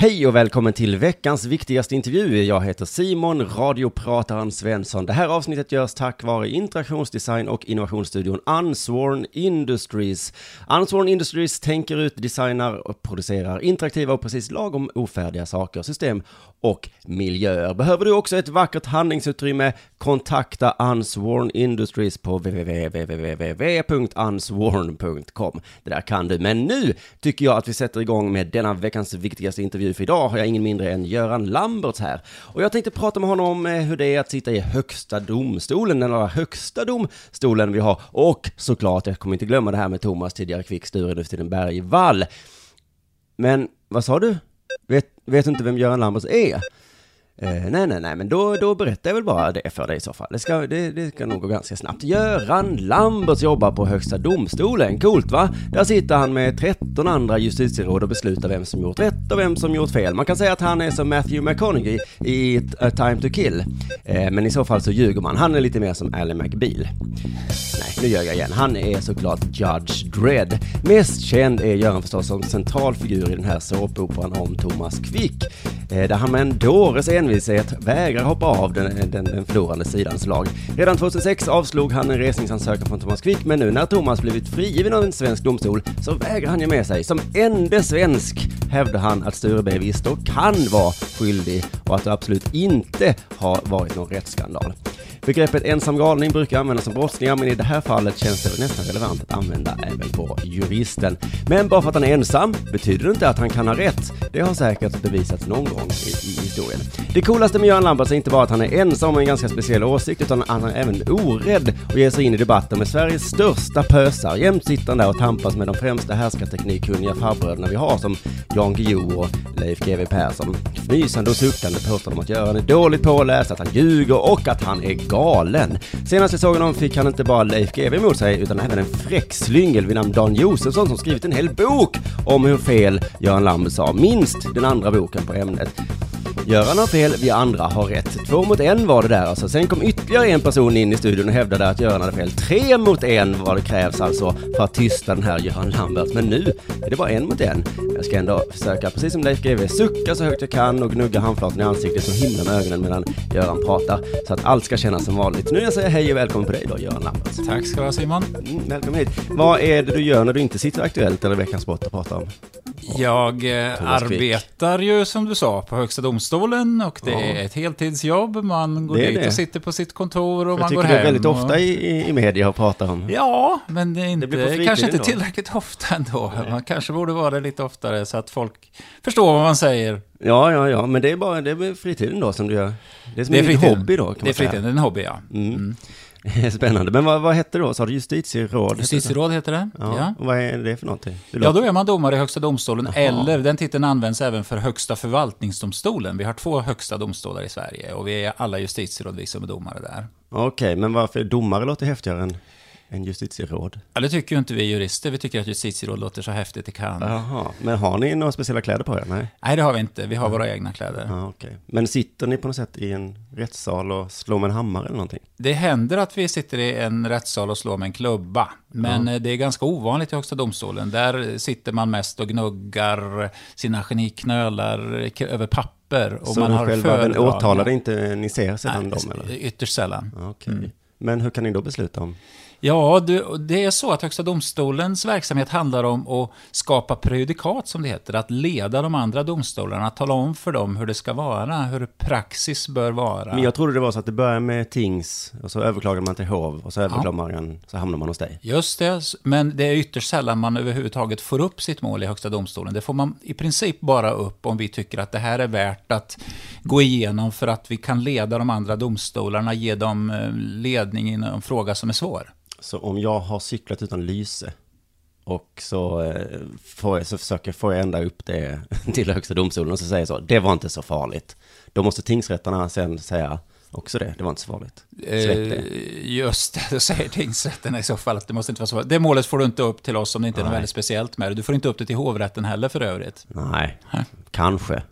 Hej och välkommen till veckans viktigaste intervju. Jag heter Simon, radioprataren Svensson. Det här avsnittet görs tack vare interaktionsdesign och innovationsstudion Unsworn Industries. Unsworn Industries tänker ut, designar och producerar interaktiva och precis lagom ofärdiga saker, system och miljöer. Behöver du också ett vackert handlingsutrymme? Kontakta Unsworn Industries på www.unsworn.com. Det där kan du. Men nu tycker jag att vi sätter igång med denna veckans viktigaste intervju. För idag har jag ingen mindre än Göran Lamberts här. Och jag tänkte prata med honom om eh, hur det är att sitta i högsta domstolen, den allra högsta domstolen vi har. Och såklart, jag kommer inte glömma det här med Thomas tidigare kvick, Sture Luftin Bergvall. Men vad sa du? Vet, vet du inte vem Göran Lamberts är? Eh, nej, nej, nej, men då, då berättar jag väl bara det för dig i så fall. Det ska, det, det ska nog gå ganska snabbt. Göran Lamberts jobbar på Högsta domstolen. Coolt va? Där sitter han med 13 andra justitieråd och beslutar vem som gjort rätt och vem som gjort fel. Man kan säga att han är som Matthew McConaughey i A Time To Kill. Eh, men i så fall så ljuger man. Han är lite mer som Ally McBeal. Nej, nu ljög jag igen. Han är såklart Judge Dredd. Mest känd är Göran förstås som central figur i den här såpoperan om Thomas Quick. Eh, där han med en dåres envishet vägrar hoppa av den, den, den förlorande sidans lag. Redan 2006 avslog han en resningsansökan från Thomas Quick, men nu när Thomas blivit frigiven av en svensk domstol så vägrar han ge med sig. Som ende svensk hävdar han att Sture B visste och kan vara skyldig och att det absolut inte har varit någon rättsskandal. Begreppet ensam galning brukar användas som brottslingar, men i det här fallet känns det nästan relevant att använda även på juristen. Men bara för att han är ensam betyder det inte att han kan ha rätt. Det har säkert bevisats någon gång i, i historien. Det coolaste med Göran Lambertz är inte bara att han är ensam om en ganska speciell åsikt, utan att han är även orädd och ger sig in i debatten med Sveriges största pösar, jämt sittande och tampas med de främsta härskarteknikkunniga farbröderna vi har, som Jan Guillou och Leif GW Persson. Fnysande och suckande påstår de att Göran är dåligt påläst, att han ljuger och att han är galen. Senast jag såg honom fick han inte bara Leif GW emot sig, utan även en fräck slyngel vid namn Dan Josefsson som skrivit en hel bok om hur fel Göran Lambertz sa, minst den andra boken på ämnet. Göran har fel, vi andra har rätt. Två mot en var det där alltså. Sen kom ytterligare en person in i studion och hävdade att Göran hade fel. Tre mot en var det krävs alltså för att tysta den här Göran Lambert. Men nu är det bara en mot en. Jag ska ändå försöka, precis som Leif GW, sucka så högt jag kan och gnugga handflatan i ansiktet och himla med ögonen medan Göran pratar. Så att allt ska kännas som vanligt. Nu jag säger hej och välkommen på dig då, Göran Lambert. Tack ska du ha Simon. Mm, välkommen hit. Vad är det du gör när du inte sitter Aktuellt eller Veckans Sport och pratar om? Jag eh, arbetar ju som du sa på Högsta domstolen och det Ja. är ett heltidsjobb. Man går Det dit det. och sitter på sitt kontor och Jag man går tycker hem. du är väldigt och... ofta i, i, media och pratar om. Ja, men det är inte, fritiden kanske inte då. tillräckligt ofta ändå. Man kanske borde vara det lite oftare så att folk förstår vad man säger. Ja, ja, ja, men det är bara det är fritiden då som du gör. Det är som Det är en fritiden. hobby då, kan Det är fritiden, det är en hobby ja. Mm. Spännande. Men vad, vad hette det då? Sa du justitieråd? Justitieråd heter det. Ja. Ja. Vad är det för någonting? Det Ja, då är man domare i Högsta domstolen, Jaha. eller den titeln används även för Högsta förvaltningsdomstolen. Vi har två högsta domstolar i Sverige och vi är alla justitieråd, vi som är domare där. Okej, men varför? Domare låter häftigare än, än justitieråd. Ja, det tycker ju inte vi jurister. Vi tycker att justitieråd låter så häftigt det kan. Jaha, men har ni några speciella kläder på er? Nej? Nej, det har vi inte. Vi har våra egna kläder. Ja, okej. Men sitter ni på något sätt i en rättssal och slår med en hammare eller någonting? Det händer att vi sitter i en rättssal och slår med en klubba. Men eh, det är ganska ovanligt i Högsta domstolen. Där sitter man mest och gnuggar sina geniknölar över papper. Och så man har själva den åtalade inte, ni ser sedan Nej, dem eller? Ytterst sällan. Ja, Okej. Men hur kan ni då besluta om? Ja, det är så att Högsta domstolens verksamhet handlar om att skapa prejudikat, som det heter. Att leda de andra domstolarna, att tala om för dem hur det ska vara, hur praxis bör vara. Men jag trodde det var så att det började med tings, och så överklagar man till hov, och så överklagar man, så hamnar man hos dig. Just det, men det är ytterst sällan man överhuvudtaget får upp sitt mål i Högsta domstolen. Det får man i princip bara upp om vi tycker att det här är värt att gå igenom för att vi kan leda de andra domstolarna, ge dem eh, ledning i en fråga som är svår. Så om jag har cyklat utan lyse och så, eh, får jag, så försöker få jag ända upp det till högsta domstolen och så säger jag så, det var inte så farligt. Då måste tingsrätterna sen säga också det, det var inte så farligt. Släpp det. Eh, just det, då säger tingsrätten i så fall att det måste inte vara så farligt. Det målet får du inte upp till oss om det inte är något väldigt speciellt med det. Du får inte upp det till hovrätten heller för övrigt. Nej, kanske.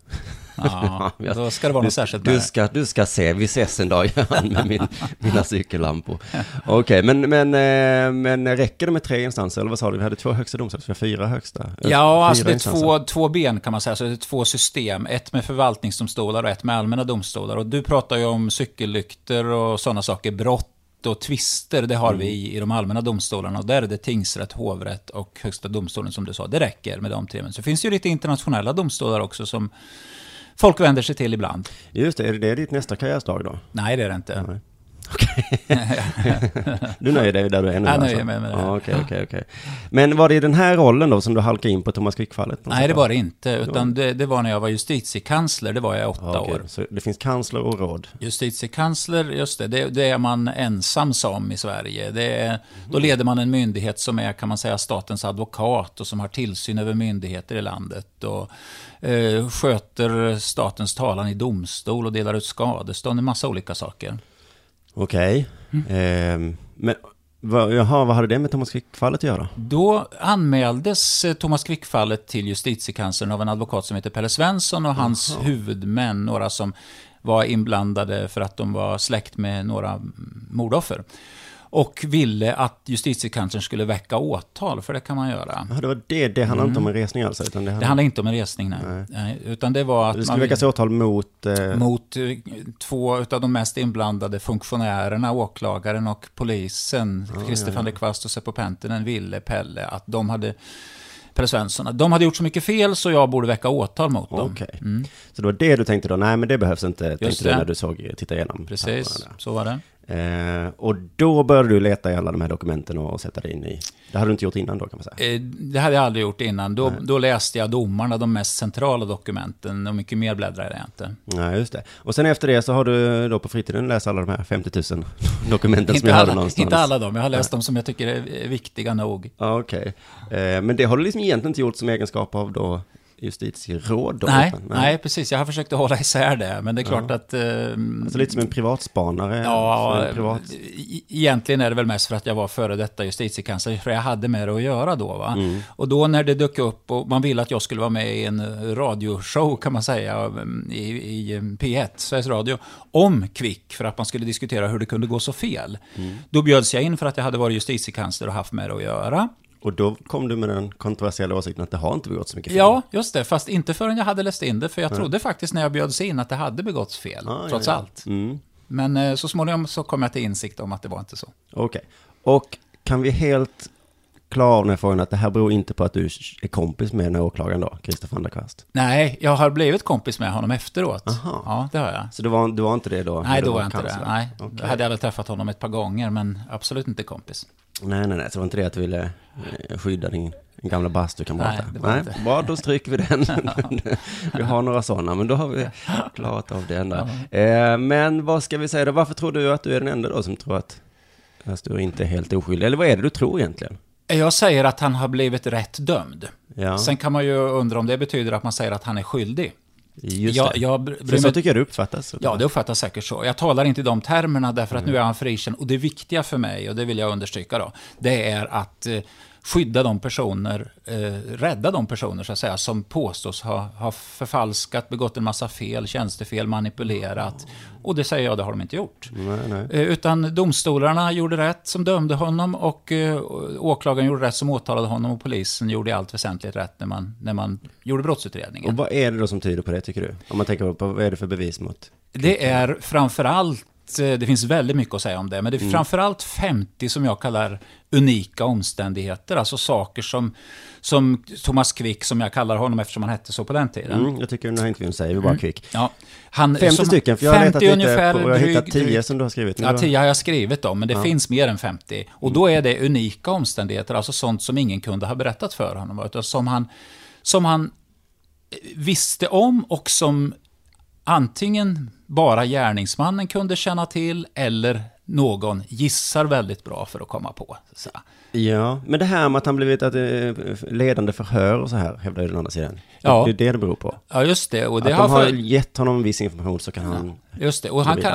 Ja, då ska det vara något särskilt med Du ska, du ska se, vi ses en dag Göran med min, mina cykellampor. Okej, men, men, eh, men räcker det med tre instanser? Eller vad sa du? Vi hade två högsta domstolar, vi har fyra högsta. Ja, fyra alltså det är instanser. två, två ben kan man säga. Så det är två system. Ett med förvaltningsdomstolar och ett med allmänna domstolar. Och du pratar ju om cykellykter och sådana saker. Brott och tvister, det har vi i de allmänna domstolarna. Och där är det tingsrätt, hovrätt och högsta domstolen som du sa. Det räcker med de tre. Men så finns det ju lite internationella domstolar också som folk vänder sig till ibland. Just det, är det ditt nästa karriärstag då? Nej, det är det inte. Nej. Du nöjer dig där du är nu? Jag nöjer alltså? mig med det. Ja, Okej, okej, okej. Men var det i den här rollen då som du halkade in på Thomas Quick-fallet? Nej, det var det inte. Utan det, det var när jag var justitiekansler. Det var jag i åtta okej. år. Så det finns kansler och råd? Justitiekansler, just det, det, det är man ensam som i Sverige. Det är, Mm. då leder man en myndighet som är, kan man säga, statens advokat och som har tillsyn över myndigheter i landet. Och eh, sköter statens talan i domstol och delar ut skadestånd, en massa olika saker. Okej. Mm. Ehm, men vad, jaha, vad hade det med Thomas Quick-fallet att göra? Då anmäldes eh, Thomas Quick-fallet till justitiekanslern av en advokat som heter Pelle Svensson och hans huvudmän, några som var inblandade för att de var släkt med några mm, mordoffer. Och ville att justitiekanslern skulle väcka åtal, för det kan man göra. Ja, det var det, det handlade inte om en resning alltså? Utan det Det handlade, inte om en resning, nej. nej utan det var att det skulle man väckas åtal mot... Eh, mot eh, två av de mest inblandade funktionärerna, åklagaren och polisen, Christer van der Kvast och Seppo Penttinen, ville Pelle att de hade Pelle Svensson, de hade gjort så mycket fel så jag borde väcka åtal mot dem. Okej. Så det var det du tänkte då? Nej, men det behövs inte, tänkte du det. när du såg, tittade igenom Precis, så var det. Eh, och då började du leta i alla de här dokumenten och, och sätta dig in i... Det hade du inte gjort innan då kan man säga. Eh, Det hade jag aldrig gjort innan. Då, då läste jag domarna, de mest centrala dokumenten, och mycket mer bläddrade jag inte. Nej, just det. Och sen efter det så har du då på fritiden läst alla de här 50 000 dokumenten som jag hade alla, någonstans. inte alla dem, jag har läst dem som jag tycker är viktiga nog. Ja, okej. Eh, men det har du liksom egentligen inte gjort som egenskap av då justitieråd då? Nej, utan- nej, precis. Jag har försökt att hålla isär det, men det är klart att... Eh, Alltså lite som en privatspanare? Ja, en privat... egentligen är det väl mest för att jag var före detta justitiekansler, för jag hade med det att göra då. Va? Mm. Och då när det dök upp och man ville att jag skulle vara med i en radioshow, kan man säga, i, i P1, Sveriges Radio, om Kvick, för att man skulle diskutera hur det kunde gå så fel. Mm. Då bjöds jag in för att jag hade varit justitiekansler och haft med det att göra. Och då kom du med den kontroversiella åsikten att det har inte begått så mycket fel? Ja, just det, fast inte förrän jag hade läst in det, för jag trodde faktiskt när jag bjöds in att det hade begåtts fel, Ah, trots ja, ja. allt. Mm. Men eh, så småningom så kom jag till insikt om att det var inte så. Okej. Och kan vi helt klara av den här frågan att det här beror inte på att du är kompis med den här åklagaren då, der Kvast? Nej, jag har blivit kompis med honom efteråt. Aha. Ja, det har jag. Så du var, du var inte det då? Nej, då var jag inte det. Nej, Okej. jag hade jag väl träffat honom ett par gånger, men absolut inte kompis. Nej, nej, nej, så det var inte det att du ville eh, skydda din, gamla bastukamrat? Nej, det var inte. Bra, då stryker vi den. vi har några sådana, men då har vi klarat av det enda. Eh, men vad ska vi säga då? Varför tror du att du är den enda då som tror att, att du inte är helt oskyldig? Eller vad är det du tror egentligen? Jag säger att han har blivit rätt dömd. Ja, Sen kan man ju undra om det betyder att man säger att han är skyldig. just jag, det. jag bryr så tycker jag det uppfattas. Ja, det uppfattas säkert så. Jag talar inte i de termerna därför att nu är han frikänd. Och det viktiga för mig, och det vill jag understryka då, det är att eh, skydda de personer, eh, rädda de personer så att säga, som påstås ha, ha förfalskat, begått en massa fel, tjänstefel, manipulerat. Och det säger jag, det har de inte gjort. Nej, nej. Eh, Utan domstolarna gjorde rätt som dömde honom och eh, åklagaren gjorde rätt som åtalade honom och polisen gjorde i allt väsentligt rätt när man, när man gjorde brottsutredningen. Och vad är det då som tyder på det, tycker du? Om man tänker på, vad är det för bevis mot? Det är framför allt eh, det finns väldigt mycket att säga om det, men det är Mm. framförallt 50 som jag kallar unika omständigheter. Alltså saker som, som Thomas Quick, som jag kallar honom eftersom han hette så på den tiden. Mm, jag tycker den här intervjun säger vi bara kvick. Ja, han, 50 som- stycken, för jag har 50 letat lite ungefär, på, och jag har hittat dryg- 10 dryg- som du har skrivit. Ja, 10 har jag skrivit om, men det finns mer än 50. Och då är det unika omständigheter, alltså sånt som ingen kunde ha berättat för honom, utan som han, som han visste om och som antingen bara gärningsmannen kunde känna till, eller någon gissar väldigt bra för att komma på. Så. Ja, men det här med att han blivit ett eh, ledande förhör och så här, hävdar ju den andra sidan. Ja. Det är det det beror på. Ja, just det. Och det att de har för- gett honom viss information så kan han... Just det, och han kan,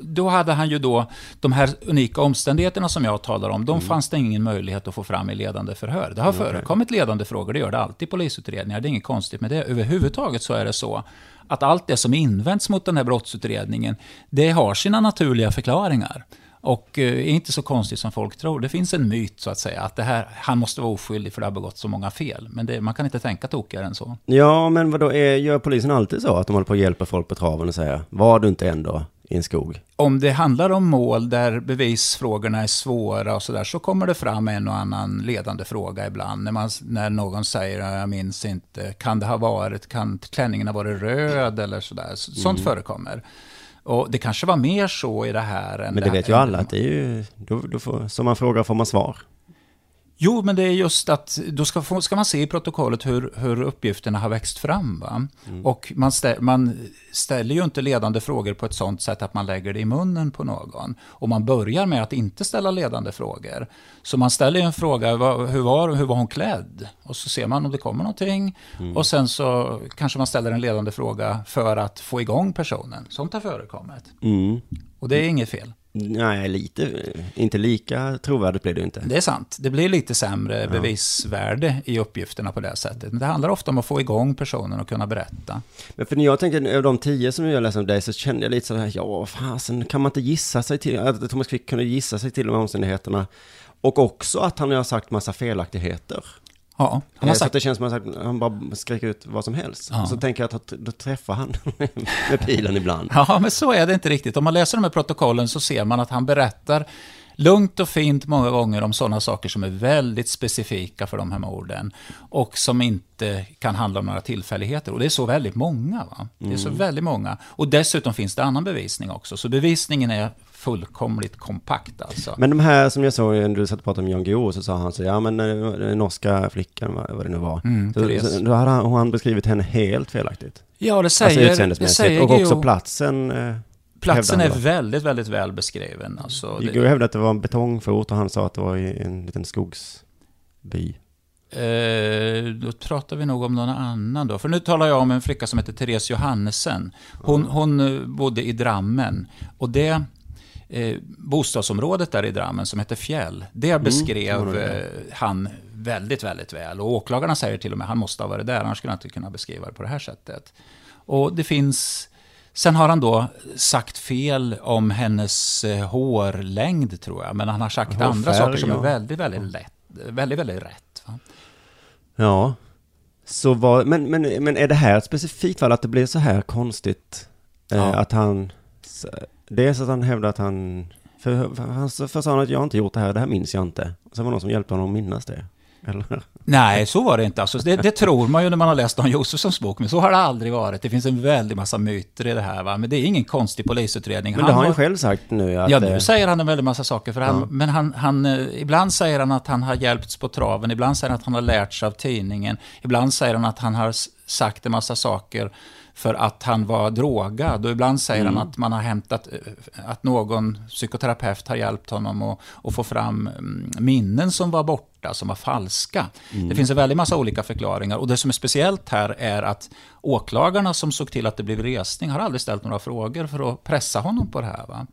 då hade han ju då, de här unika omständigheterna som jag talar om, de fanns det ingen möjlighet att få fram i ledande förhör. Det har förekommit ledande frågor, det gör det alltid i polisutredningar, det är inget konstigt med det. Överhuvudtaget så är det så att allt det som invänts mot den här brottsutredningen, det har sina naturliga förklaringar. Och eh, är inte så konstigt som folk tror. Det finns en myt, så att säga, att det här, han måste vara oskyldig för det har begått så många fel. Men det, man kan inte tänka tokigare än så. Ja, men vad då är, gör polisen alltid så? Att de håller på att hjälpa folk på traven och säger, var du inte ändå i en skog? om det handlar om mål där bevisfrågorna är svåra och sådär, så kommer det fram en och annan ledande fråga ibland. När, man, när någon säger, jag minns inte, kan det ha varit, kan klänningen ha varit röd eller sådär. Så- Sånt förekommer. Och det kanske var mer så i det här. Än Men det vet ju alla att det är ju, då, då får, som man frågar får man svar. Jo, men det är just att då ska, få- ska man se i protokollet hur, hur uppgifterna har växt fram. Va? Och man, stä, man ställer ju inte ledande frågor på ett sånt sätt att man lägger det i munnen på någon. Och man börjar med att inte ställa ledande frågor. Så man ställer ju en fråga, vad, hur, var, hur var hon klädd? Och så ser man om det kommer någonting. Och sen så kanske man ställer en ledande fråga för att få igång personen. Sånt har förekommit. Mm. Och det är inget fel. Nej, lite, inte lika trovärdigt blir det inte. Det är sant. Det blir lite sämre bevisvärde i uppgifterna på det sättet. Men det handlar ofta om att få igång personen och kunna berätta. Men för när jag tänker, av de tio som jag läste om dig, så kände jag lite så här, ja, fasen, kan man inte gissa sig till, att Thomas Quick kunde gissa sig till de här omständigheterna? Och också att han har sagt massa felaktigheter. Ja, han har så sagt att det känns som att han, bara skriker ut vad som helst. Ja. Så tänker jag att då träffar han med pilen ibland. Ja, men så är det inte riktigt. Om man läser de här protokollen så ser man att han berättar lugnt och fint många gånger om sådana saker som är väldigt specifika för de här morden och som inte kan handla om några tillfälligheter. Och det är så väldigt många. Va? Det är så väldigt många. Och dessutom finns det annan bevisning också. Så bevisningen är fullkomligt kompakt alltså. Men de här som jag såg när du satt och pratade om Jan Guillou, så sa han så, ja men eh, den norska flickan, vad det nu var. Mm, så, så, då hade han, han beskrivit henne helt felaktigt. Ja, det Alltså säger, det utseendemässigt. säger Och också Guillou. platsen. eh, Platsen är väldigt, väldigt väl beskriven. Alltså, det, Guillou hävdade att det var en betongfort och han sa att det var i en liten skogsby. Eh, då pratar vi nog om någon annan då. För nu talar jag om en flicka som heter Therese Johannesen. Hon, hon bodde i Drammen. Och det eh, bostadsområdet där i Drammen som heter Fjäll, det beskrev kommer jag eh, han väldigt, väldigt väl. Och åklagarna säger till och med att han måste ha varit där, annars skulle han inte kunna beskriva det på det här sättet. Och det finns... Sen har han då sagt fel om hennes eh, hårlängd, tror jag. Men han har sagt Hårfärg, andra saker som ja. är väldigt, väldigt lätt. Väldigt, väldigt rätt. Va? Ja. Så var, men, men, men är det här ett specifikt fall att det blir så här konstigt? Eh, Ja. Att han, dels att han hävdar att han, för, för han så- för sa han att jag har inte gjort det här, det här minns jag inte. Och sen var det någon som hjälpte honom att minnas det. Eller? Nej, så var det inte. Alltså, det, det tror man ju när man har läst Dan Josefssons bok, men så har det aldrig varit. Det finns en väldig massa myter i det här, va? men det är ingen konstig polisutredning. Men det har han ju var- själv sagt nu att... Ja, eh, nu säger han en väldig massa saker. För han, Ja. Men han, han, eh, ibland säger han att han har hjälpts på traven, ibland säger han att han har lärt sig av tidningen, ibland säger han att han har sagt en massa saker för att han var drogad. Och ibland säger Mm. han att man har hämtat, eh, att någon psykoterapeut har hjälpt honom att, att få fram mm, minnen som var borta, som var falska. Mm. Det finns en väldig massa olika förklaringar. Och det som är speciellt här är att åklagarna som såg till att det blev resning har aldrig ställt några frågor för att pressa honom på det här. Va?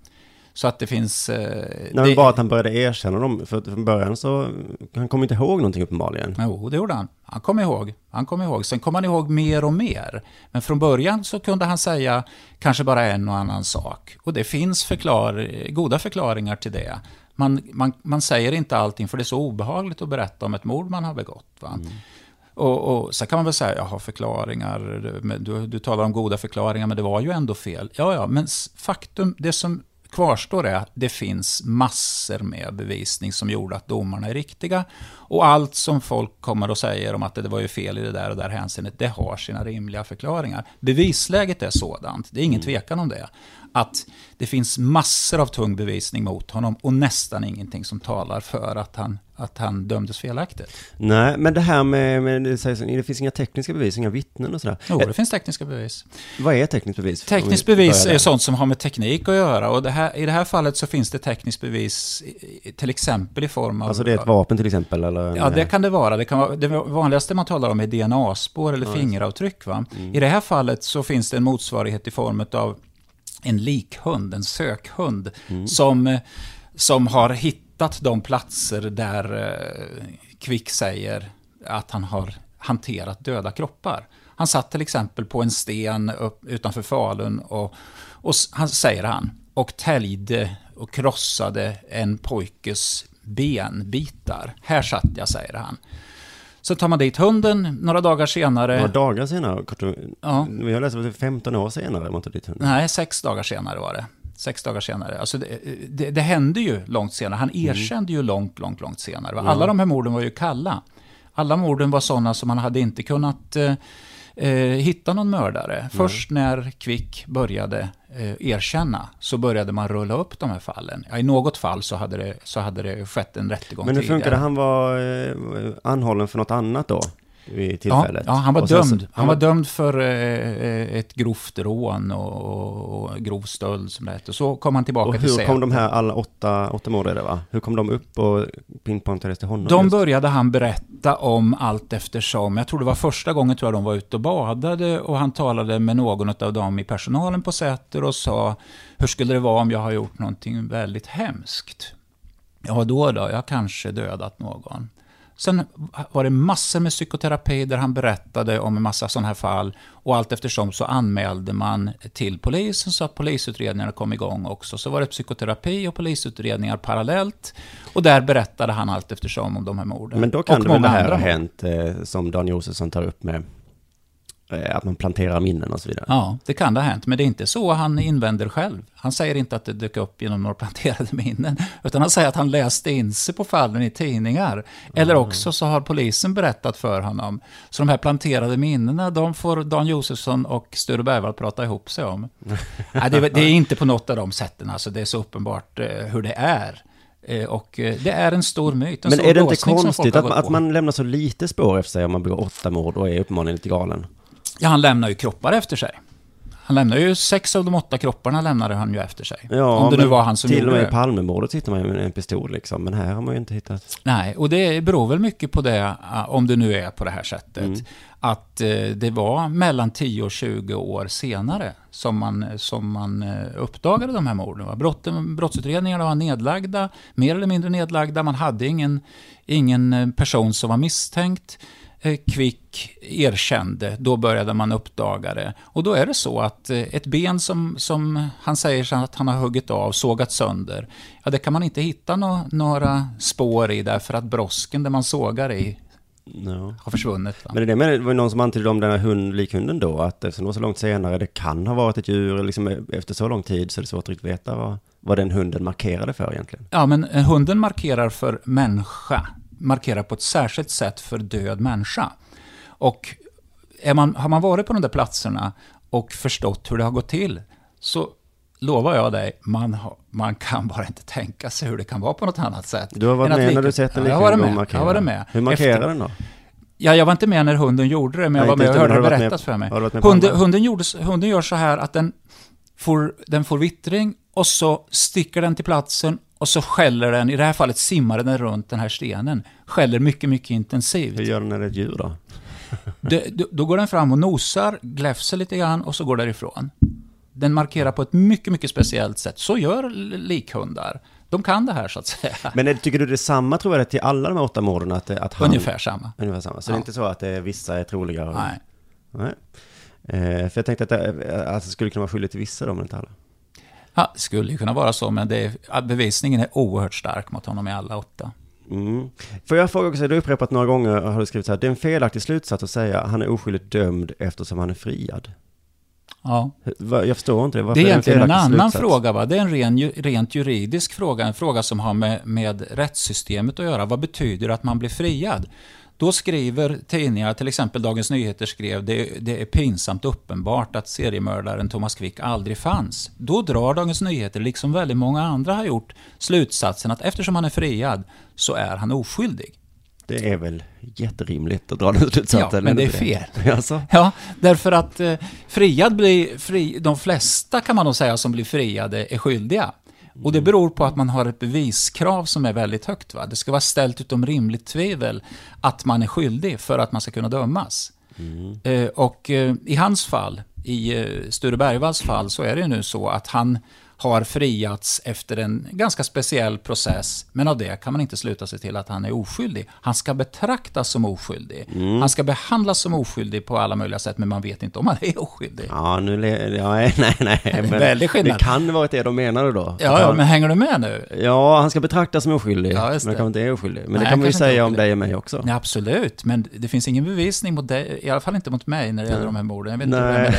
Så att det finns... Eh, Nej, men det, bara att han började erkänna dem, för från början så, han kommer inte ihåg någonting uppenbarligen. Jo, det gjorde han. Han kom ihåg. Han kom ihåg. Sen kom han ihåg mer och mer. Men från början så kunde han säga kanske bara en och annan sak. Och det finns förklar, goda förklaringar till det. Man, man, man säger inte allting för det är så obehagligt att berätta om ett mord man har begått. Va? Och, och så kan man väl säga, jag har förklaringar, du, du talar om goda förklaringar, men det var ju ändå fel. Ja, ja, men faktum, det som kvarstår är att det finns massor med bevisning som gjorde att domarna är riktiga. Och allt som folk kommer och säger om att det var ju fel i det där och där hänseendet, det har sina rimliga förklaringar. Bevisläget är sådant, det är ingen tvekan om det att det finns massor av tung bevisning mot honom och nästan ingenting som talar för att han, att han dömdes felaktigt. Nej, men det här med, med det, sägs, det finns inga tekniska bevis, inga vittnen och sådär. Jo, det finns tekniska bevis. Vad är tekniskt bevis? Tekniskt bevis är sånt som har med teknik att göra och det här, i det här fallet så finns det tekniskt bevis till exempel i form av... Alltså det är ett vapen till exempel? Eller ja, det kan det vara. Det, kan vara, det vanligaste man talar om är DNA-spår eller ja, fingeravtryck. Va? Mm. I det här fallet så finns det en motsvarighet i form av en likhund, en sökhund, mm. som, som har hittat de platser där eh, Kvick säger att han har hanterat döda kroppar. Han satt till exempel på en sten upp, utanför Falun och, och han, säger han, och täljde och krossade en pojkes benbitar. Här satt jag, säger han. Så tar man dit hunden några dagar senare. Några dagar senare? Ja. Vi har läst att det 15 år senare man tar dit hunden. Nej, sex dagar senare var det. Sex dagar senare. Alltså det, det, det hände ju långt senare. Han mm. erkände mm. ju långt, långt, långt senare. Alla ja. de här morden var ju kalla. Alla morden var sådana som man hade inte kunnat eh, hitta någon mördare. Först när Kvick började eh, erkänna så började man rulla upp de här fallen. Ja, I något fall så hade, det, så hade det skett en rättegång Men hur funkade Han var eh, anhållen för något annat då? Vid tillfället. Ja, ja han var dömd. han var dömd för eh, ett grovt rån och, och grov stöld som det heter. Så kom han tillbaka till Och hur kom de här alla åtta, åtta det va? Hur kom de upp och pinpointades till honom? De just? började han berätta om allt eftersom. Jag tror det var första gången tror jag de var ute och badade och han talade med någon av dem i personalen på Säter och sa hur skulle det vara om jag har gjort någonting väldigt hemskt? Ja, då då? Jag kanske dödat någon. Sen var det massor med psykoterapi där han berättade om en massa sådana här fall. Och allt eftersom så anmälde man till polisen så att polisutredningarna kom igång också. Så var det psykoterapi och polisutredningar parallellt. Och där berättade han allt eftersom om de här morden. Men då kan och det väl det här ha hänt eh, som Dan Josefsson tar upp med att man planterar minnen och så vidare. Ja, det kan det ha hänt, men det är inte så han invänder själv. Han säger inte att det dök upp genom några planterade minnen, utan han säger att han läste in sig på fallen i tidningar. Eller mm. också så har polisen berättat för honom. Så de här planterade minnena, de får Dan Josefsson och Sture Bergvall prata ihop sig om. Nej, det, det, är inte på något av de sätten, alltså det är så uppenbart eh, hur det är. Eh, och eh, det är en stor myt. En Men är det inte konstigt att, att man lämnar så lite spår efter sig om man begår åtta mord och är uppenbarligen lite galen? Ja, han lämnar ju kroppar efter sig. Han lämnar ju sex av de åtta kropparna lämnade han ju efter sig. Ja, om det nu var han som till och med i Palmemordet hittar man ju en pistol liksom, men här har man ju inte hittat. Nej, och det beror väl mycket på det, eh, om det nu är på det här sättet, mm. att eh, det var mellan 10 och 20 år senare som man, som man eh, uppdagade de här morden. Brotten, brottsutredningarna var nedlagda, mer eller mindre nedlagda, man hade ingen, ingen person som var misstänkt. Kvick eh, erkände, då började man uppdaga det. Och då är det så att eh, ett ben som, som han säger att han har huggit av, sågat sönder, ja det kan man inte hitta no några spår i därför att brosken där man sågar i No. har försvunnit. Va? Men det, med, det var någon som antydde om den här hund, likhunden då, att eftersom det var så långt senare, det kan ha varit ett djur, liksom efter så lång tid så är det svårt att veta vad, vad den hunden markerade för egentligen. Ja, men eh, hunden markerar för människa markerar på ett särskilt sätt för död människa. Och man, har man varit på de där platserna och förstått hur det har gått till, så lovar jag dig, man, har, man kan bara inte tänka sig hur det kan vara på något annat sätt. Du har varit med lika, när du sett en liknande ja, jag, jag har varit med. Hur markerar Efter, den då? Ja, jag var inte med när hunden gjorde det, men jag var med och hörde det berättas för mig. Hunden, hunden, gjorde, hunden gör så här att den får, den får vittring och så sticker den till platsen och så skäller den, i det här fallet simmar den runt den här stenen, skäller mycket, mycket intensivt. Hur gör den när det är ett djur då? det, då, då går den fram och nosar, gläfser lite grann och så går därifrån. Den markerar på ett mycket, mycket speciellt sätt. Så gör likhundar. De kan det här så att säga. Men tycker du det är samma trovärdighet till alla de här åtta morden? Att, att han, ungefär samma. Ungefär samma. Så ja. det är inte så att det, vissa är troligare? Nej. Nej. Eh, för jag tänkte att det alltså, skulle kunna vara skyldigt till vissa då, men inte alla. Ja, det skulle ju kunna vara så, men det är, bevisningen är oerhört stark mot honom i alla åtta. Mm. Får jag fråga också, du har upprepat några gånger, har du skrivit så här, det är en felaktig slutsats att säga att han är oskyldigt dömd eftersom han är friad. Ja. Jag förstår inte det. Varför Det är det egentligen en felaktig annan slutsats? fråga. Va? Det är en ren, rent juridisk fråga. En fråga som har med, med rättssystemet att göra. Vad betyder det att man blir friad? Då skriver tidningar, till exempel Dagens Nyheter skrev det, det är pinsamt uppenbart att seriemördaren Thomas Quick aldrig fanns. Då drar Dagens Nyheter, liksom väldigt många andra har gjort, slutsatsen att eftersom han är friad så är han oskyldig. Det är väl jätterimligt att dra den slutsatsen. Ja, men det är fel. Alltså? Ja, därför att eh, friad blir, fri, de flesta kan man nog säga som blir friade är skyldiga. Och det beror på att man har ett beviskrav som är väldigt högt. Va? Det ska vara ställt utom rimligt tvivel att man är skyldig för att man ska kunna dömas. Eh, och eh, i hans fall, i eh, Sture Bergvalls fall, så är det nu så att han har friats efter en ganska speciell process, men av det kan man inte sluta sig till att han är oskyldig. Han ska betraktas som oskyldig. Han ska behandlas som oskyldig på alla möjliga sätt, men man vet inte om han är oskyldig. Ja, nu... Ja, nej, nej, nej. Men väldig skillnad. Det kan vara det de menade då. Ja, han- men hänger du med nu? Ja, han ska betraktas som oskyldig. Ja, men det. kanske inte är oskyldig. Men Nej, det kan man ju säga om dig och mig också. Ja, absolut, men det finns ingen bevisning mot dig, i alla fall inte mot mig när det gäller de här morden. Jag vet inte hur det är med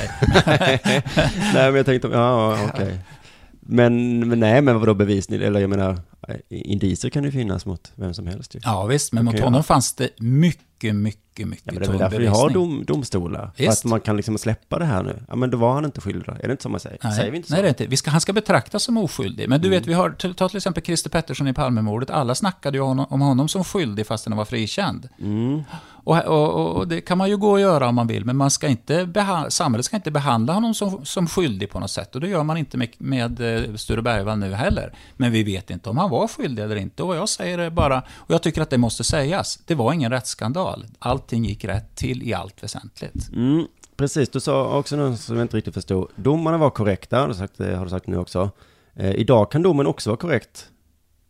Nej. dig. nej, men jag tänkte, ja, okej. Men, men nej, men vadå bevisning? Eller jag menar, indicier kan ju finnas mot vem som helst ju. Ja, visst, men mot honom ja. fanns det mycket, mycket, mycket Ja, men det är därför vi bevisning. har dom, domstolar. Att man kan liksom släppa det här nu. Ja, men då var han inte skyldig. Är det inte så man säger? Nej, Säger vi inte så? nej det är inte. Vi ska, han ska betraktas som oskyldig. Men du Mm. vet, vi har, ta till exempel Christer Pettersson i Palmemordet. Alla snackade ju om honom som skyldig fastän han var frikänd. Mm. Och, och, och det kan man ju gå och göra om man vill, men man ska inte beha- samhället ska inte behandla honom som, som skyldig på något sätt. Och det gör man inte med, med eh, Sture Bergvall nu heller. Men vi vet inte om han var skyldig eller inte. Och vad jag säger är bara, och jag tycker att det måste sägas, det var ingen rättsskandal. Allting gick rätt till i allt väsentligt. Mm, precis, du sa också något som jag inte riktigt förstod. Domarna var korrekta, har du sagt, det har du sagt nu också. Eh, idag kan domen också vara korrekt,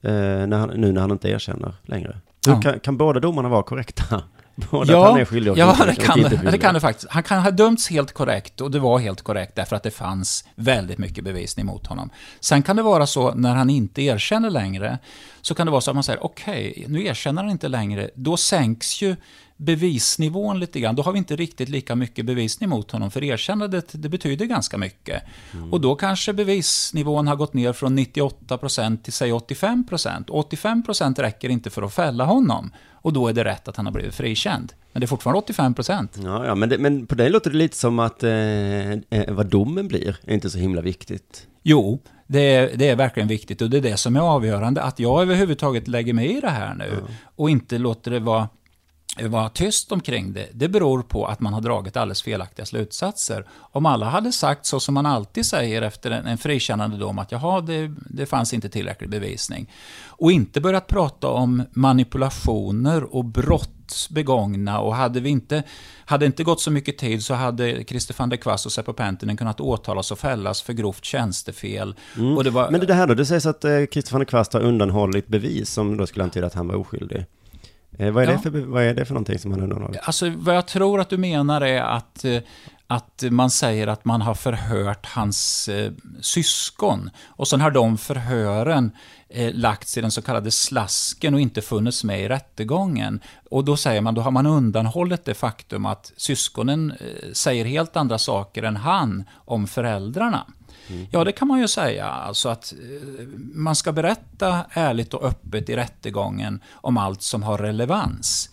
eh, när han, nu när han inte erkänner längre. Hur Ja. kan, kan båda domarna vara korrekta? Både att han är skyldig och ja inte- det, och kan, inte det, kan det faktiskt. Han kan ha dömts helt korrekt och det var helt korrekt därför att det fanns väldigt mycket bevisning mot honom. Sen kan det vara så när han inte erkänner längre, så kan det vara så att man säger okej, nu erkänner han inte längre, då sänks ju bevisnivån lite grann. Då har vi inte riktigt lika mycket bevisning mot honom, för erkännandet det betyder ganska mycket. Och då kanske bevisnivån har gått ner från 98% till säg 85%. 85% räcker inte för att fälla honom. Och då är det rätt att han har blivit frikänd. Men det är fortfarande 85%. Ja, ja men, det, men på dig låter det lite som att eh, eh, vad domen blir är inte så himla viktigt. Jo, det är, det är verkligen viktigt och det är det som är avgörande. Att jag överhuvudtaget lägger mig i det här nu och inte låter det vara, vara tyst omkring det. Det beror på att man har dragit alldeles felaktiga slutsatser. Om alla hade sagt så som man alltid säger efter en, en frikännande dom att jaha, det, det fanns inte tillräcklig bevisning. Och inte börjat prata om manipulationer och brott begångna och hade vi inte, hade inte gått så mycket tid så hade Christer van der Kvass och Seppo Penttinen kunnat åtalas och fällas för grovt tjänstefel. Och det var, Men det här då, det sägs att eh, Christer van der Kvast har undanhållit bevis som då skulle antyda att han var oskyldig. Eh, vad, är Ja. det för, vad är det för någonting som han har undanhållit? Alltså vad jag tror att du menar är att, eh, att man säger att man har förhört hans eh, syskon. Och sen har de förhören eh, lagts i den så kallade slasken och inte funnits med i rättegången. Och då säger man, då har man undanhållit det faktum att syskonen eh, säger helt andra saker än han om föräldrarna. Ja, det kan man ju säga. Alltså att eh, man ska berätta ärligt och öppet i rättegången om allt som har relevans.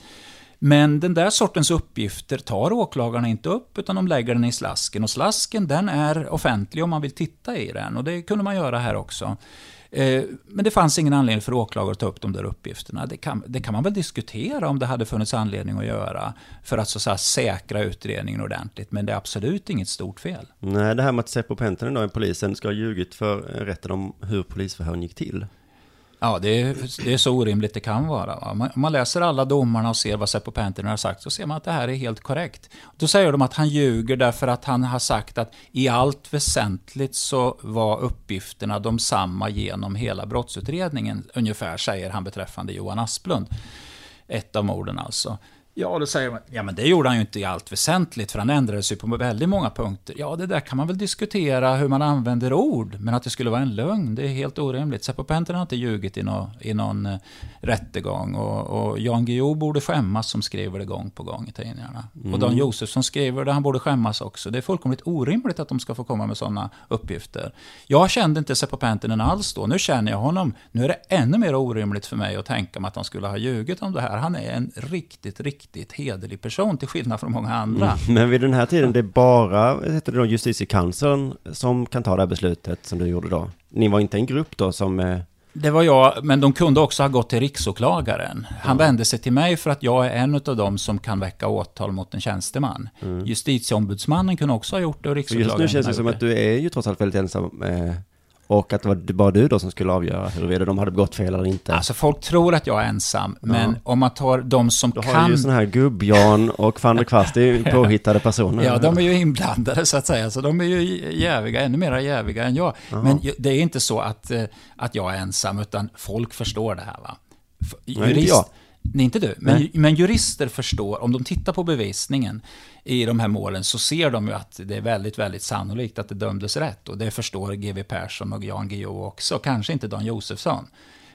Men den där sortens uppgifter tar åklagarna inte upp, utan de lägger den i slasken. Och slasken, den är offentlig om man vill titta i den. Och det kunde man göra här också. Eh, men det fanns ingen anledning för åklagare att ta upp de där uppgifterna. Det kan, det kan man väl diskutera om det hade funnits anledning att göra. För att så att säga, säkra utredningen ordentligt. Men det är absolut inget stort fel. Nej, det här med att Seppo Penttinen då, polisen, ska ha ljugit för rätten om hur polisförhören gick till. Ja, det är, det är så orimligt det kan vara. Man- Om man läser alla domarna och ser vad Seppo Penttinen har sagt så ser man att det här är helt korrekt. Då säger de att han ljuger därför att han har sagt att i allt väsentligt så var uppgifterna de samma genom hela brottsutredningen. Ungefär säger han beträffande Johan Asplund. Ett av morden alltså. Ja, då säger man, ja men det gjorde han ju inte i allt väsentligt, för han ändrade sig på väldigt många punkter. Ja, det där kan man väl diskutera, hur man använder ord, men att det skulle vara en lögn, det är helt orimligt. Seppo Penttinen har inte ljugit i, no, i någon uh, rättegång, och, och Jan Guillou borde skämmas som skriver det gång på gång i tidningarna. Mm. Och Dan Josefsson skriver det, han borde skämmas också. Det är fullkomligt orimligt att de ska få komma med sådana uppgifter. Jag kände inte Seppo Penttinen alls då, nu känner jag honom. Nu är det ännu mer orimligt för mig att tänka mig att han skulle ha ljugit om det här. Han är en riktigt, riktigt riktigt hederlig person till skillnad från många andra. Mm. Men vid den här tiden, det är bara heter det då, justitiekanslern som kan ta det här beslutet som du gjorde då? Ni var inte en grupp då som... Eh... Det var jag, men de kunde också ha gått till riksåklagaren. Han ja. vände sig till mig för att jag är en av dem som kan väcka åtal mot en tjänsteman. Mm. Justitieombudsmannen kunde också ha gjort det och riksåklagaren Just nu känns det som att du är ju trots allt väldigt ensam eh, och att det var bara du då som skulle avgöra huruvida de hade begått fel eller inte. Alltså folk tror att jag är ensam, men ja. om man tar de som du kan... Du har ju sådana här gubb-Jan och van der Kvast, det är ju påhittade personer. Ja, de är ju inblandade så att säga, så de är ju jäviga, ännu mer jäviga än jag. Aha. Men det är inte så att, eh, att jag är ensam, utan folk förstår det här va. Jurist, Nej, inte jag. Nej, inte du. Men, men, jurister förstår, om de tittar på bevisningen i de här målen så ser de ju att det är väldigt, väldigt sannolikt att det dömdes rätt. Och det förstår GW Persson och Jan Guillou också, kanske inte Dan Josefsson.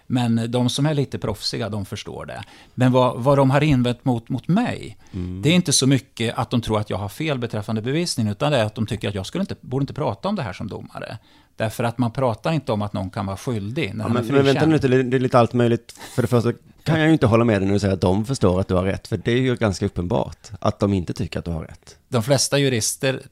Men de som är lite proffsiga, de förstår det. Men vad, vad de har invänt mot, mot mig, mm. det är inte så mycket att de tror att jag har fel beträffande bevisningen, utan det är att de tycker att jag skulle inte, borde inte prata om det här som domare. Därför att man pratar inte om att någon kan vara skyldig när ja, men, men vänta nu, det är lite allt möjligt. För det första kan jag ju inte hålla med dig när du säger att de förstår att du har rätt, för det är ju ganska uppenbart att de inte tycker att du har rätt. De flesta jurister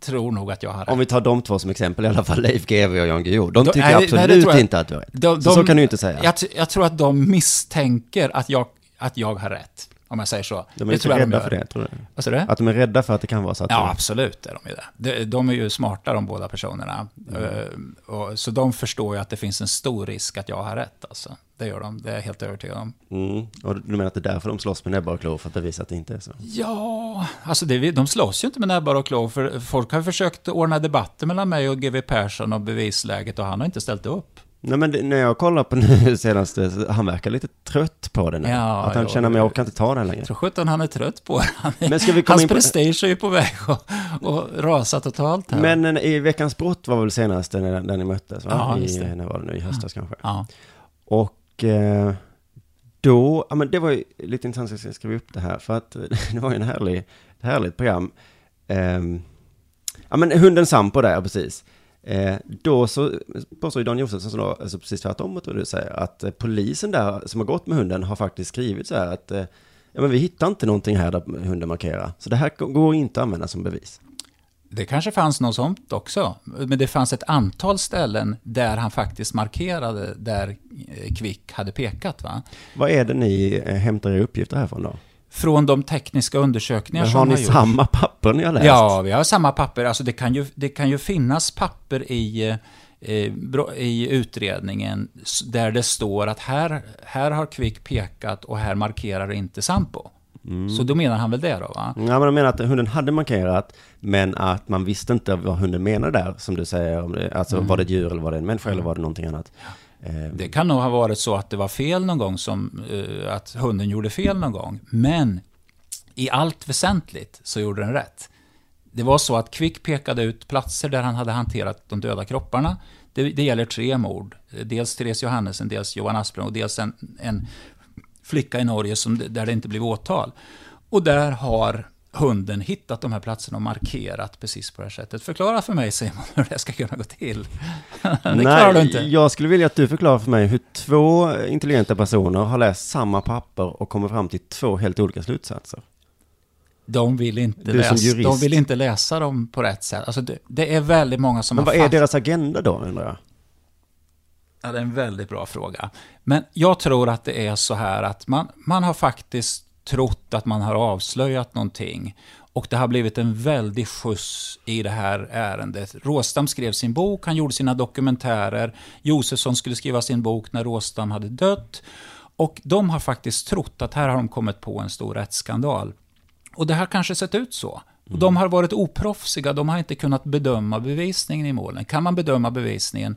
tror nog att jag har rätt. Om vi tar de två som exempel, i alla fall Leif GW och Jan Guillou. De tycker nej, absolut nej, inte att du har rätt. De, så, de, så kan du ju inte säga. Jag, jag, tror att de misstänker att jag, att jag har rätt. Om jag säger så. De är lite rädda de för det, tror du? Du? Att de är rädda för att det kan vara så att Ja, absolut är de ju det. De, de är ju smarta de båda personerna. Mm. Uh, och, så de förstår ju att det finns en stor risk att jag har rätt alltså. Det gör de, det är jag helt övertygad om. Mm. Och du menar att det är därför de slåss med näbbar och klor, för att bevisa att det inte är så? Ja, alltså det, de slåss ju inte med näbbar och klor, för folk har försökt ordna debatter mellan mig och GW Persson om bevisläget och han har inte ställt upp. Nej men det, när jag kollar på nu senaste, han verkar lite trött på det nu. Ja, att han jo, känner, men jag orkar inte ta det längre. Jag tror sjutton han är trött på det. men ska vi komma Hans in på... prestige är ju på väg att och rasa totalt här. Men i Veckans brott var väl senast när, när ni möttes, va? Ja, I, när var det nu? I höstas kanske? Ja. Och eh, då, ja men det var ju lite intressant att jag skrev upp det här, för att det var ju en härlig, ett härligt program. Eh, ja men hunden Sampo där, precis. Eh, då så påstår Dan Josefsson, då, alltså precis tvärtom mot vad du säger, att eh, polisen där som har gått med hunden har faktiskt skrivit så här att eh, ja, men vi hittar inte någonting här där hunden markerar. Så det här går inte att använda som bevis. Det kanske fanns något sånt också. Men det fanns ett antal ställen där han faktiskt markerade där Kvick hade pekat. Va? Vad är det ni hämtar era uppgifter härifrån då? Från de tekniska undersökningar Men som har ni har samma papper ni har läst? Ja, vi har samma papper. Alltså det kan ju, det kan ju finnas papper i, eh, i utredningen där det står att här, här har Kvick pekat och här markerar inte Sampo. Mm. Så då menar han väl det då? Va? Ja, men de menar att hunden hade markerat, men att man visste inte vad hunden menade där, som du säger. Alltså, mm. var det ett djur eller var det en människa eller var det någonting annat? Ehm. Det kan nog ha varit så att det var fel någon gång, som, uh, att hunden gjorde fel någon gång. Men i allt väsentligt så gjorde den rätt. Det var så att Quick pekade ut platser där han hade hanterat de döda kropparna. Det, det gäller tre mord. Dels Therese Johannesen, dels Johan Asplund och dels en, en flicka i Norge som, där det inte blev åtal. Och där har hunden hittat de här platserna och markerat precis på det här sättet. Förklara för mig Simon hur det ska kunna gå till. det Nej, klarar du inte. Jag skulle vilja att du förklarar för mig hur två intelligenta personer har läst samma papper och kommer fram till två helt olika slutsatser. De vill inte, läsa, de vill inte läsa dem på rätt sätt. Alltså det, det är väldigt många som Men vad är deras agenda då, undrar jag? Ja, det är en väldigt bra fråga. Men jag tror att det är så här att man, man har faktiskt trott att man har avslöjat någonting. Och det har blivit en väldig skjuts i det här ärendet. Råstam skrev sin bok, han gjorde sina dokumentärer. Josefsson skulle skriva sin bok när Råstam hade dött. Och de har faktiskt trott att här har de kommit på en stor rättsskandal. Och det har kanske sett ut så. Och de har varit oproffsiga, de har inte kunnat bedöma bevisningen i målen. Kan man bedöma bevisningen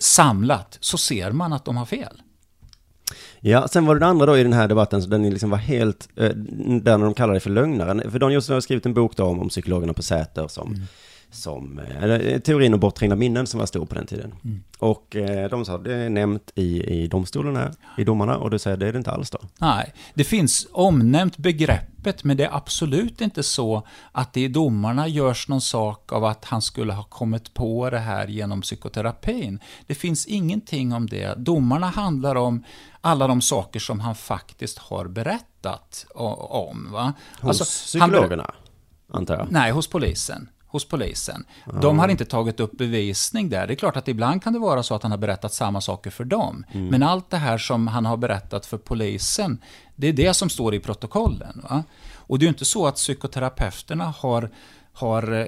samlat så ser man att de har fel. Ja, sen var det det andra då i den här debatten, så den liksom var helt, eh, där de kallar det för lögnaren. För Don Josefsson har skrivit en bok då om, om psykologerna på Säter som, Mm som eh, eller, teorin om bortträngda minnen som var stor på den tiden. Mm. Och eh, de sa, det är nämnt i, i domstolen här, i domarna, och du säger det är det inte alls då. Nej, det finns omnämnt begreppet, men det är absolut inte så att det i domarna görs någon sak av att han skulle ha kommit på det här genom psykoterapin. Det finns ingenting om det. Domarna handlar om alla de saker som han faktiskt har berättat om. Va? Hos Alltså, psykologerna, antar jag. Nej, hos polisen. Hos polisen. De har inte tagit upp bevisning där. Det är klart att ibland kan det vara så att han har berättat samma saker för dem. Men allt det här som han har berättat för polisen, det är det som står i protokollen. Va? Och det är ju inte så att psykoterapeuterna har, har eh,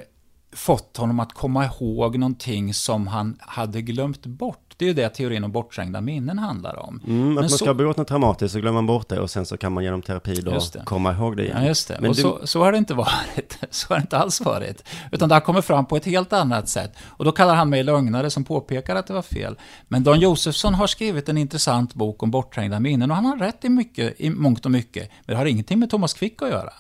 fått honom att komma ihåg någonting som han hade glömt bort. Det är ju det teorin om bortträngda minnen handlar om. Mm, att man Men ska så- ha begått något traumatiskt så glömmer man bort det och sen så kan man genom terapi då komma ihåg det igen. Ja, just det. Men och du, så, så har det inte varit. Så har det inte alls varit. Utan det har kommit fram på ett helt annat sätt. Och då kallar han mig lögnare som påpekar att det var fel. Men Don Josefsson har skrivit en intressant bok om bortträngda minnen och han har rätt i, mycket, i mångt och mycket. Men det har ingenting med Thomas Quick att göra.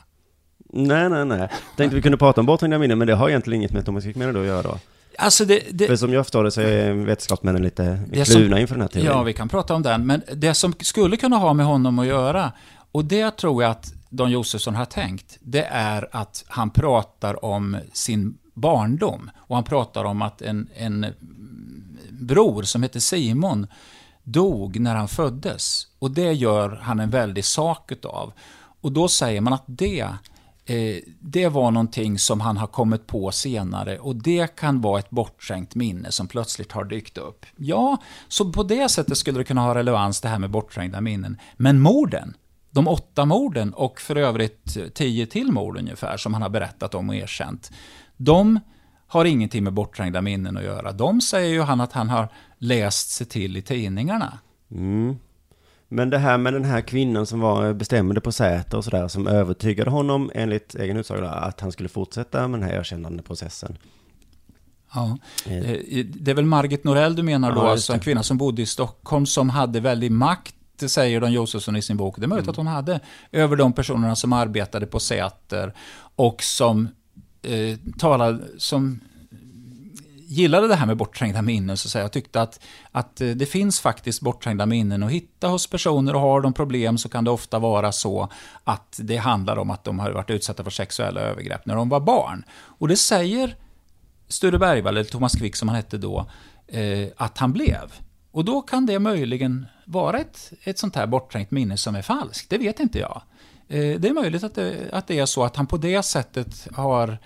nej, nej, nej. Tänkte vi kunde prata om bortträngda minnen, men det har egentligen inget med Thomas Quick-menar då att göra då. Alltså det, det, För som jag förstår det så är vetenskapsmännen lite kluvna inför den här teorin. Ja, vi kan prata om den. Men det som skulle kunna ha med honom att göra, och det tror jag att Don Josefsson har tänkt, det är att han pratar om sin barndom. Och han pratar om att en, en bror som heter Simon dog när han föddes. Och det gör han en väldig sak utav. Och då säger man att det Eh, det var någonting som han har kommit på senare och det kan vara ett bortskänkt minne som plötsligt har dykt upp. Ja, så på det sättet skulle det kunna ha relevans det här med bortträngda minnen. Men morden, de åtta morden och för övrigt tio till mord ungefär som han har berättat om och erkänt, de har ingenting med bortträngda minnen att göra. De säger ju han att han har läst sig till i tidningarna. Mm. Men det här med den här kvinnan som var bestämde på Säter och sådär, som övertygade honom enligt egen utsago att han skulle fortsätta med den här erkännande processen. Ja. Eh. Eh, Det är väl Margit Norell du menar då, Ja, alltså en kvinna som bodde i Stockholm som hade väldig makt, det säger Don Josefsson i sin bok, det är möjligt Mm. att hon hade, över de personerna som arbetade på Säter och som eh, talade, som gillade det här med bortträngda minnen, så att säga. Jag tyckte att, att eh, det finns faktiskt bortträngda minnen att hitta hos personer och har de problem så kan det ofta vara så att det handlar om att de har varit utsatta för sexuella övergrepp när de var barn. Och det säger Sture Bergvall, eller Thomas Quick som han hette då, eh, att han blev. Och då kan det möjligen vara ett, ett sånt här bortträngt minne som är falskt. Det vet inte jag. Eh, det är möjligt att det, att det är så att han på det sättet har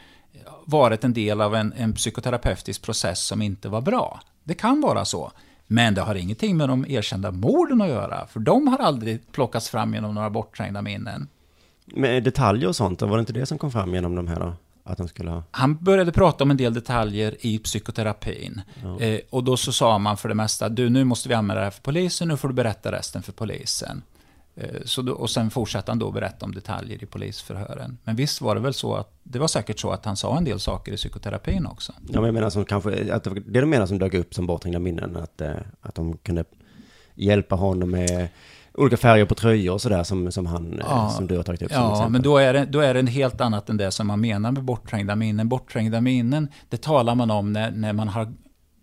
varit en del av en, en psykoterapeutisk process som inte var bra. Det kan vara så. Men det har ingenting med de erkända morden att göra, för de har aldrig plockats fram genom några bortträngda minnen. Med detaljer och sånt, var det inte det som kom fram genom de här då? Att de skulle ha... Han började prata om en del detaljer i psykoterapin. Eh, och då så sa man för det mesta, du nu måste vi anmäla det här för polisen, nu får du berätta resten för polisen. Eh, så då, och sen fortsatte han då berätta om detaljer i polisförhören. Men visst var det väl så att, det var säkert så att han sa en del saker i psykoterapin också. Ja, men jag menar som kanske, att det de menar som dök upp som bortträngda minnen, att, eh, att de kunde hjälpa honom med olika färger på tröjor och sådär som, som han, eh, Ja. som du har tagit upp Ja, men då är, det, då är det helt annat än det som man menar med bortträngda minnen. Bortträngda minnen, det talar man om när, när man har,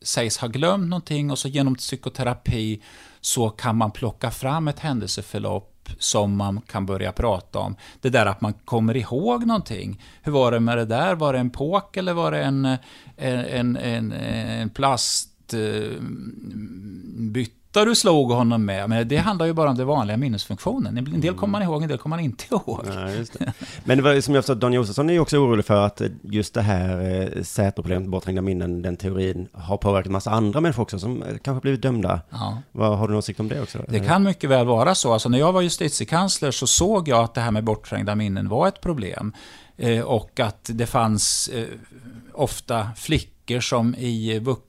sägs ha glömt någonting och så genom psykoterapi så kan man plocka fram ett händelseförlopp som man kan börja prata om. Det där att man kommer ihåg någonting. Hur var det med det där? Var det en påk eller var det en, eh, en, en, en, en plastbytta du slog honom med? Men det handlar ju bara om den vanliga minnesfunktionen. En del kommer man ihåg, en del kommer man inte ihåg. Just det. Men det var, som jag förstår, Don Josefsson är ju också orolig för att just det här eh, Säterproblemet, bortträngda minnen, den teorin har påverkat massa andra människor också som eh, kanske blivit dömda. Ja. Vad, har du någon åsikt om det också? Det kan mycket väl vara så. Alltså när jag var justitiekansler så såg jag att det här med bortträngda minnen var ett problem. Eh, och att det fanns eh, ofta flickor som i vux-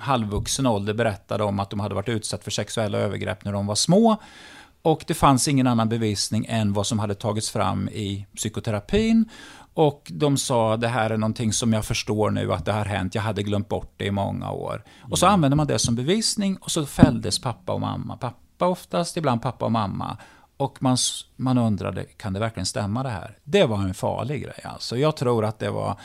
halvvuxen ålder berättade om att de hade varit utsatt för sexuella övergrepp när de var små. Och det fanns ingen annan bevisning än vad som hade tagits fram i psykoterapin. Och de sa, det här är någonting som jag förstår nu att det har hänt, jag hade glömt bort det i många år. Och så använde man det som bevisning och så fälldes pappa och mamma. Papp- pappa oftast, ibland pappa och mamma. Och man, man undrade, kan det verkligen stämma det här? Det var en farlig grej alltså. Jag tror att det var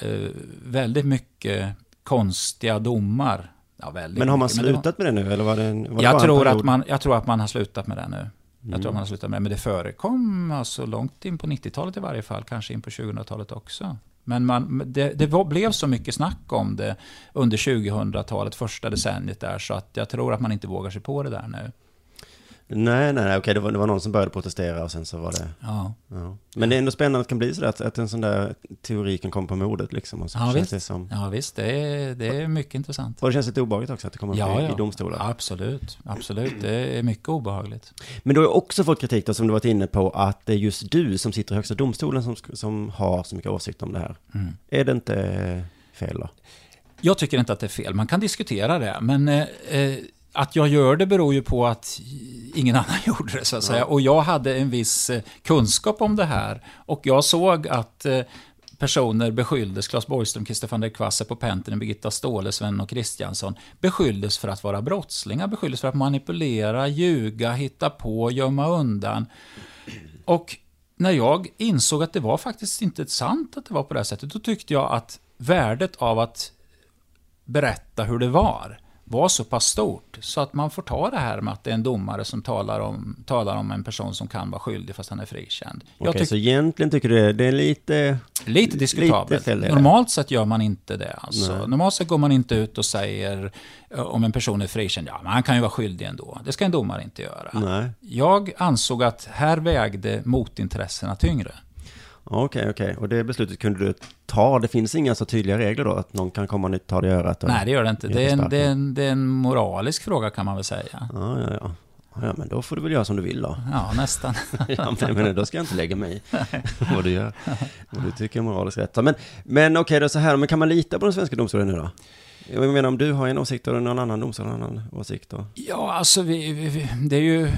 eh, väldigt mycket konstiga domar. Ja, men har man mycket, slutat med det nu? Eller var det, var jag, det tror att man, jag tror att man har slutat med det nu. Mm. Jag tror att man har slutat med det. Men det förekom alltså långt in på 90-talet i varje fall, kanske in på 2000-talet också. Men man, det, det var, blev så mycket snack om det under 2000-talet, första decenniet där, så att jag tror att man inte vågar sig på det där nu. Nej, nej, nej, okej, det var, det var någon som började protestera och sen så var det... Ja. ja. Men det är ändå spännande att det kan bli sådär, att, att en sån där teori kan komma på modet liksom. Och så ja, visst. Det som... ja, visst, det är, det är mycket intressant. Och det känns lite obehagligt också att det kommer ja, ja. i domstolar. Absolut, absolut, det är mycket obehagligt. Men du har också fått kritik då, som du varit inne på, att det är just du som sitter i Högsta domstolen som, som har så mycket åsikt om det här. Mm. Är det inte fel då? Jag tycker inte att det är fel, man kan diskutera det, men eh, eh att jag gör det beror ju på att ingen annan gjorde det, så att säga. Och jag hade en viss eh, kunskap om det här. Och jag såg att eh, personer beskylldes, Claes Borgström, Christer van der Kvasse på Pentinen, Birgitta Ståhle, Sven och Kristiansson, beskylldes för att vara brottslingar, beskylldes för att manipulera, ljuga, hitta på, gömma undan. Och när jag insåg att det var faktiskt inte sant att det var på det här sättet, då tyckte jag att värdet av att berätta hur det var, var så pass stort så att man får ta det här med att det är en domare som talar om, talar om en person som kan vara skyldig fast han är frikänd. Okej, okay, så egentligen tycker du det är lite... Lite diskutabelt. Lite Normalt sett gör man inte det. Alltså. Normalt sett går man inte ut och säger eh, om en person är frikänd, ja men han kan ju vara skyldig ändå. Det ska en domare inte göra. Nej. Jag ansåg att här vägde motintressena tyngre. Okej, okay, okej. Okay. Och det beslutet kunde du ta? Det finns inga så tydliga regler då? Att någon kan komma och ta det i örat? Nej, det gör det inte. Det är, en, det, är en, det är en moralisk fråga kan man väl säga. Ja, ja, ja. Ja, men då får du väl göra som du vill då. Ja, nästan. ja, men, men då ska jag inte lägga mig i vad du gör. Vad du tycker är moraliskt rätt. Men, men okej, okay, då så här, men kan man lita på den svenska domstolen nu då? Jag menar om du har en åsikt och någon annan domstol har en annan åsikt då? Ja, alltså vi, vi, det är ju...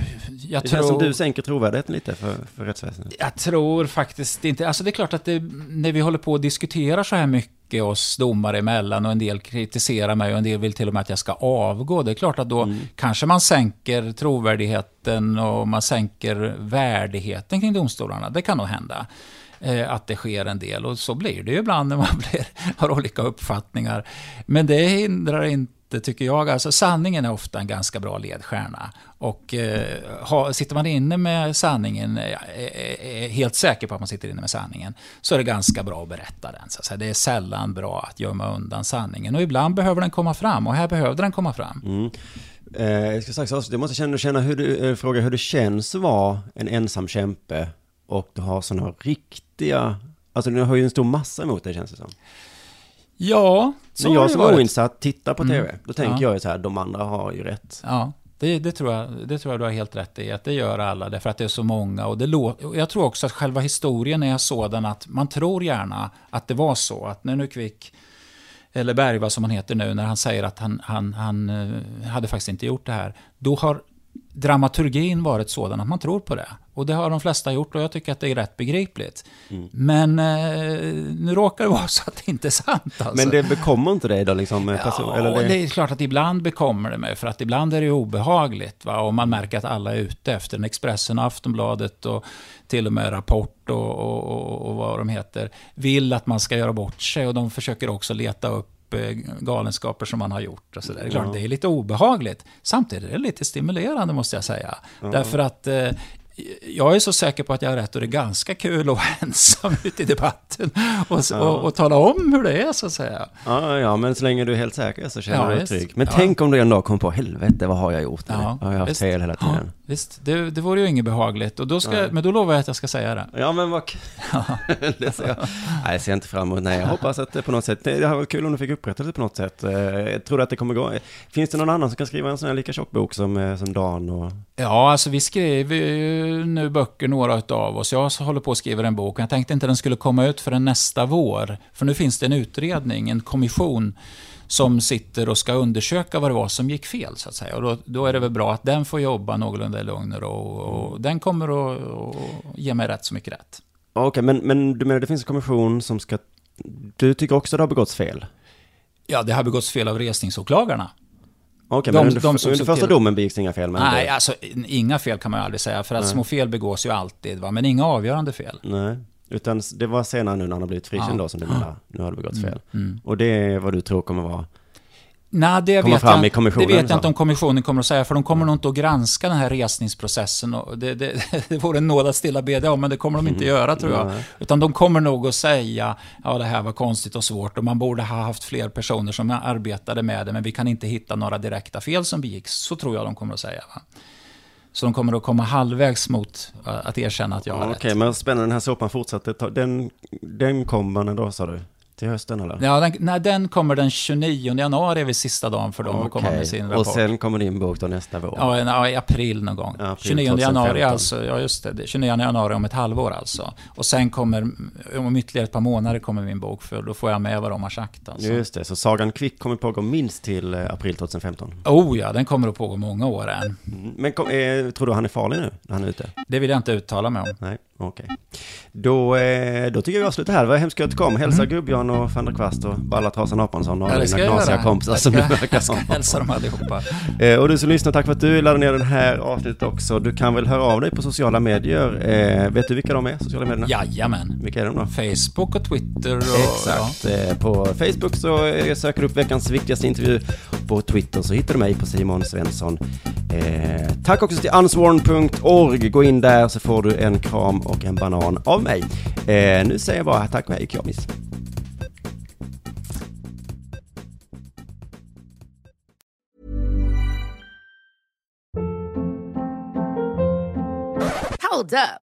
Jag det tror, känns som du sänker trovärdigheten lite för, för rättsväsendet. Jag tror faktiskt inte... Alltså det är klart att det, när vi håller på och diskuterar så här mycket oss domare emellan och en del kritiserar mig och en del vill till och med att jag ska avgå. Det är klart att då mm. kanske man sänker trovärdigheten och man sänker värdigheten kring domstolarna. Det kan nog hända. Eh, att det sker en del. Och så blir det ju ibland när man blir, har olika uppfattningar. Men det hindrar inte tycker jag. Alltså sanningen är ofta en ganska bra ledstjärna. Och eh, ha, sitter man inne med sanningen, är, är, är, helt säker på att man sitter inne med sanningen, så är det ganska bra att berätta den. Så det är sällan bra att gömma undan sanningen. Och ibland behöver den komma fram, och här behövde den komma fram. Mm. Eh, jag ska strax du måste känna, känna hur du, eh, fråga hur det känns att vara en ensam kämpe och du har sådana riktiga, alltså du har ju en stor massa emot dig känns det som. Ja, så Men jag som är oinsatt tittar på tv, mm. då tänker ja. jag ju så här, de andra har ju rätt. Ja, det, det, tror jag, det tror jag du har helt rätt i, att det gör alla, därför att det är så många. Och det jag tror också att själva historien är sådan att man tror gärna att det var så, att när nu Kvick, eller Bergva som han heter nu, när han säger att han, han, han eh, hade faktiskt inte gjort det här, då har dramaturgin varit sådan att man tror på det. Och det har de flesta gjort och jag tycker att det är rätt begripligt. Mm. Men eh, nu råkar det vara så att det inte är sant. Alltså. Men det bekommer inte dig då? Liksom, person, ja, eller det... det... är klart att ibland bekommer det mig. För att ibland är det obehagligt. Va? Och man märker att alla är ute efter en Expressen, Aftonbladet och till och med Rapport och, och, och, och vad de heter. Vill att man ska göra bort sig och de försöker också leta upp Eh, galenskaper som man har gjort. Och så där. Det är klart, ja. det är lite obehagligt. Samtidigt är det lite stimulerande måste jag säga. Ja. Därför att eh, jag är så säker på att jag har rätt och det är ganska kul att vara ensam ute i debatten och, ja. och, och, tala om hur det är så att säga. Ja, ja, men så länge du är helt säker så känner ja, du dig trygg. Men ja. tänk om du en dag kommer på, helvete, vad har jag gjort? Ja, jag har haft fel hela tiden. Visst, det, det vore ju inget behagligt. Och då ska, Men då lovar jag att jag ska säga det. Ja, men vad det ser jag. Nej, jag ser inte fram emot. Nej, jag hoppas att det på något sätt, det hade varit kul om du fick upprättelse på något sätt. Eh, jag tror att det kommer gå. Finns det någon annan som kan skriva en sån här lika tjock bok som, eh, som Dan och... Ja, alltså vi skriver ju nu böcker, några av oss. Jag håller på att skriva en bok. Jag tänkte inte den skulle komma ut förrän nästa vår. För nu finns det en utredning, en kommission som sitter och ska undersöka vad det var som gick fel. så att säga. Och då, då är det väl bra att den får jobba någorlunda i lugn och ro. Och den kommer att, att ge mig rätt så mycket rätt. Okej, okay, men, men du menar det finns en kommission som ska... Du tycker också att det har begåtts fel? Ja, det har begåtts fel av resningsåklagarna. Okej, De- men under, de under första till- domen begicks inga fel? Men Nej, det, alltså inga fel kan man ju aldrig säga, för att små fel begås ju alltid, va? men inga avgörande fel. nej. Utan det var senare nu när han har blivit frikänd Ja. då som du menar, nu har det begåtts fel. Mm. Och det är vad du tror kommer vara Nej, det vet, fram jag, det vet jag inte om kommissionen kommer att säga, för de kommer nog inte att granska den här resningsprocessen. Och det, det, det vore en nåd att stilla bedja om, men det kommer de inte göra tror jag. Nej. Utan de kommer nog att säga, ja det här var konstigt och svårt och man borde ha haft fler personer som arbetade med det, men vi kan inte hitta några direkta fel som begicks. Så tror jag de kommer att säga. Va? Så de kommer att komma halvvägs mot äh, att erkänna att jag har Okej, rätt. men spännande, den här såpan fortsätter. Ta- Den, den kommer när då sa du? Till hösten eller? Ja, den, nej, den kommer den 29 januari, är vi sista dagen för dem att komma med sin rapport. Och sen kommer din bok då nästa vår? Ja, ja, i april någon gång. April 29 januari 2015. alltså, ja just det, det, 29 januari om ett halvår alltså. Och sen kommer, om ytterligare ett par månader kommer min bok, för då får jag med vad de har sagt alltså. Just det, så Sagan Kvick kommer pågå minst till eh, april 2015. Oh ja, den kommer att pågå många år än. Mm. Men kom, eh, tror du han är farlig nu, när han är ute? Det vill jag inte uttala mig om. Nej, okej. Då, eh, då tycker jag vi avslutar här. Det var hemskt kul att du kom. Hälsa Gubbjörn och van der Kvast och Balla Trasan Apansson och Mm. Ja, alla dina knasiga kompisar som du verkar jag ska hälsa dem allihopa. Eh, och du som lyssnar, tack för att du laddade ner den här avsnittet också. Du kan väl höra av dig på sociala medier. Eh, vet du vilka de är, sociala medierna? Jajamän. Vilka är de då? Facebook och Twitter och... Exakt. Eh, På Facebook så söker du upp veckans viktigaste intervju. På Twitter så hittar du mig på Simon Svensson. Eh, tack också till unsworn.org. Gå in där så får du en kram och en banan av mig. Eh, nu säger jag bara tack och hej, kramis. Hold up.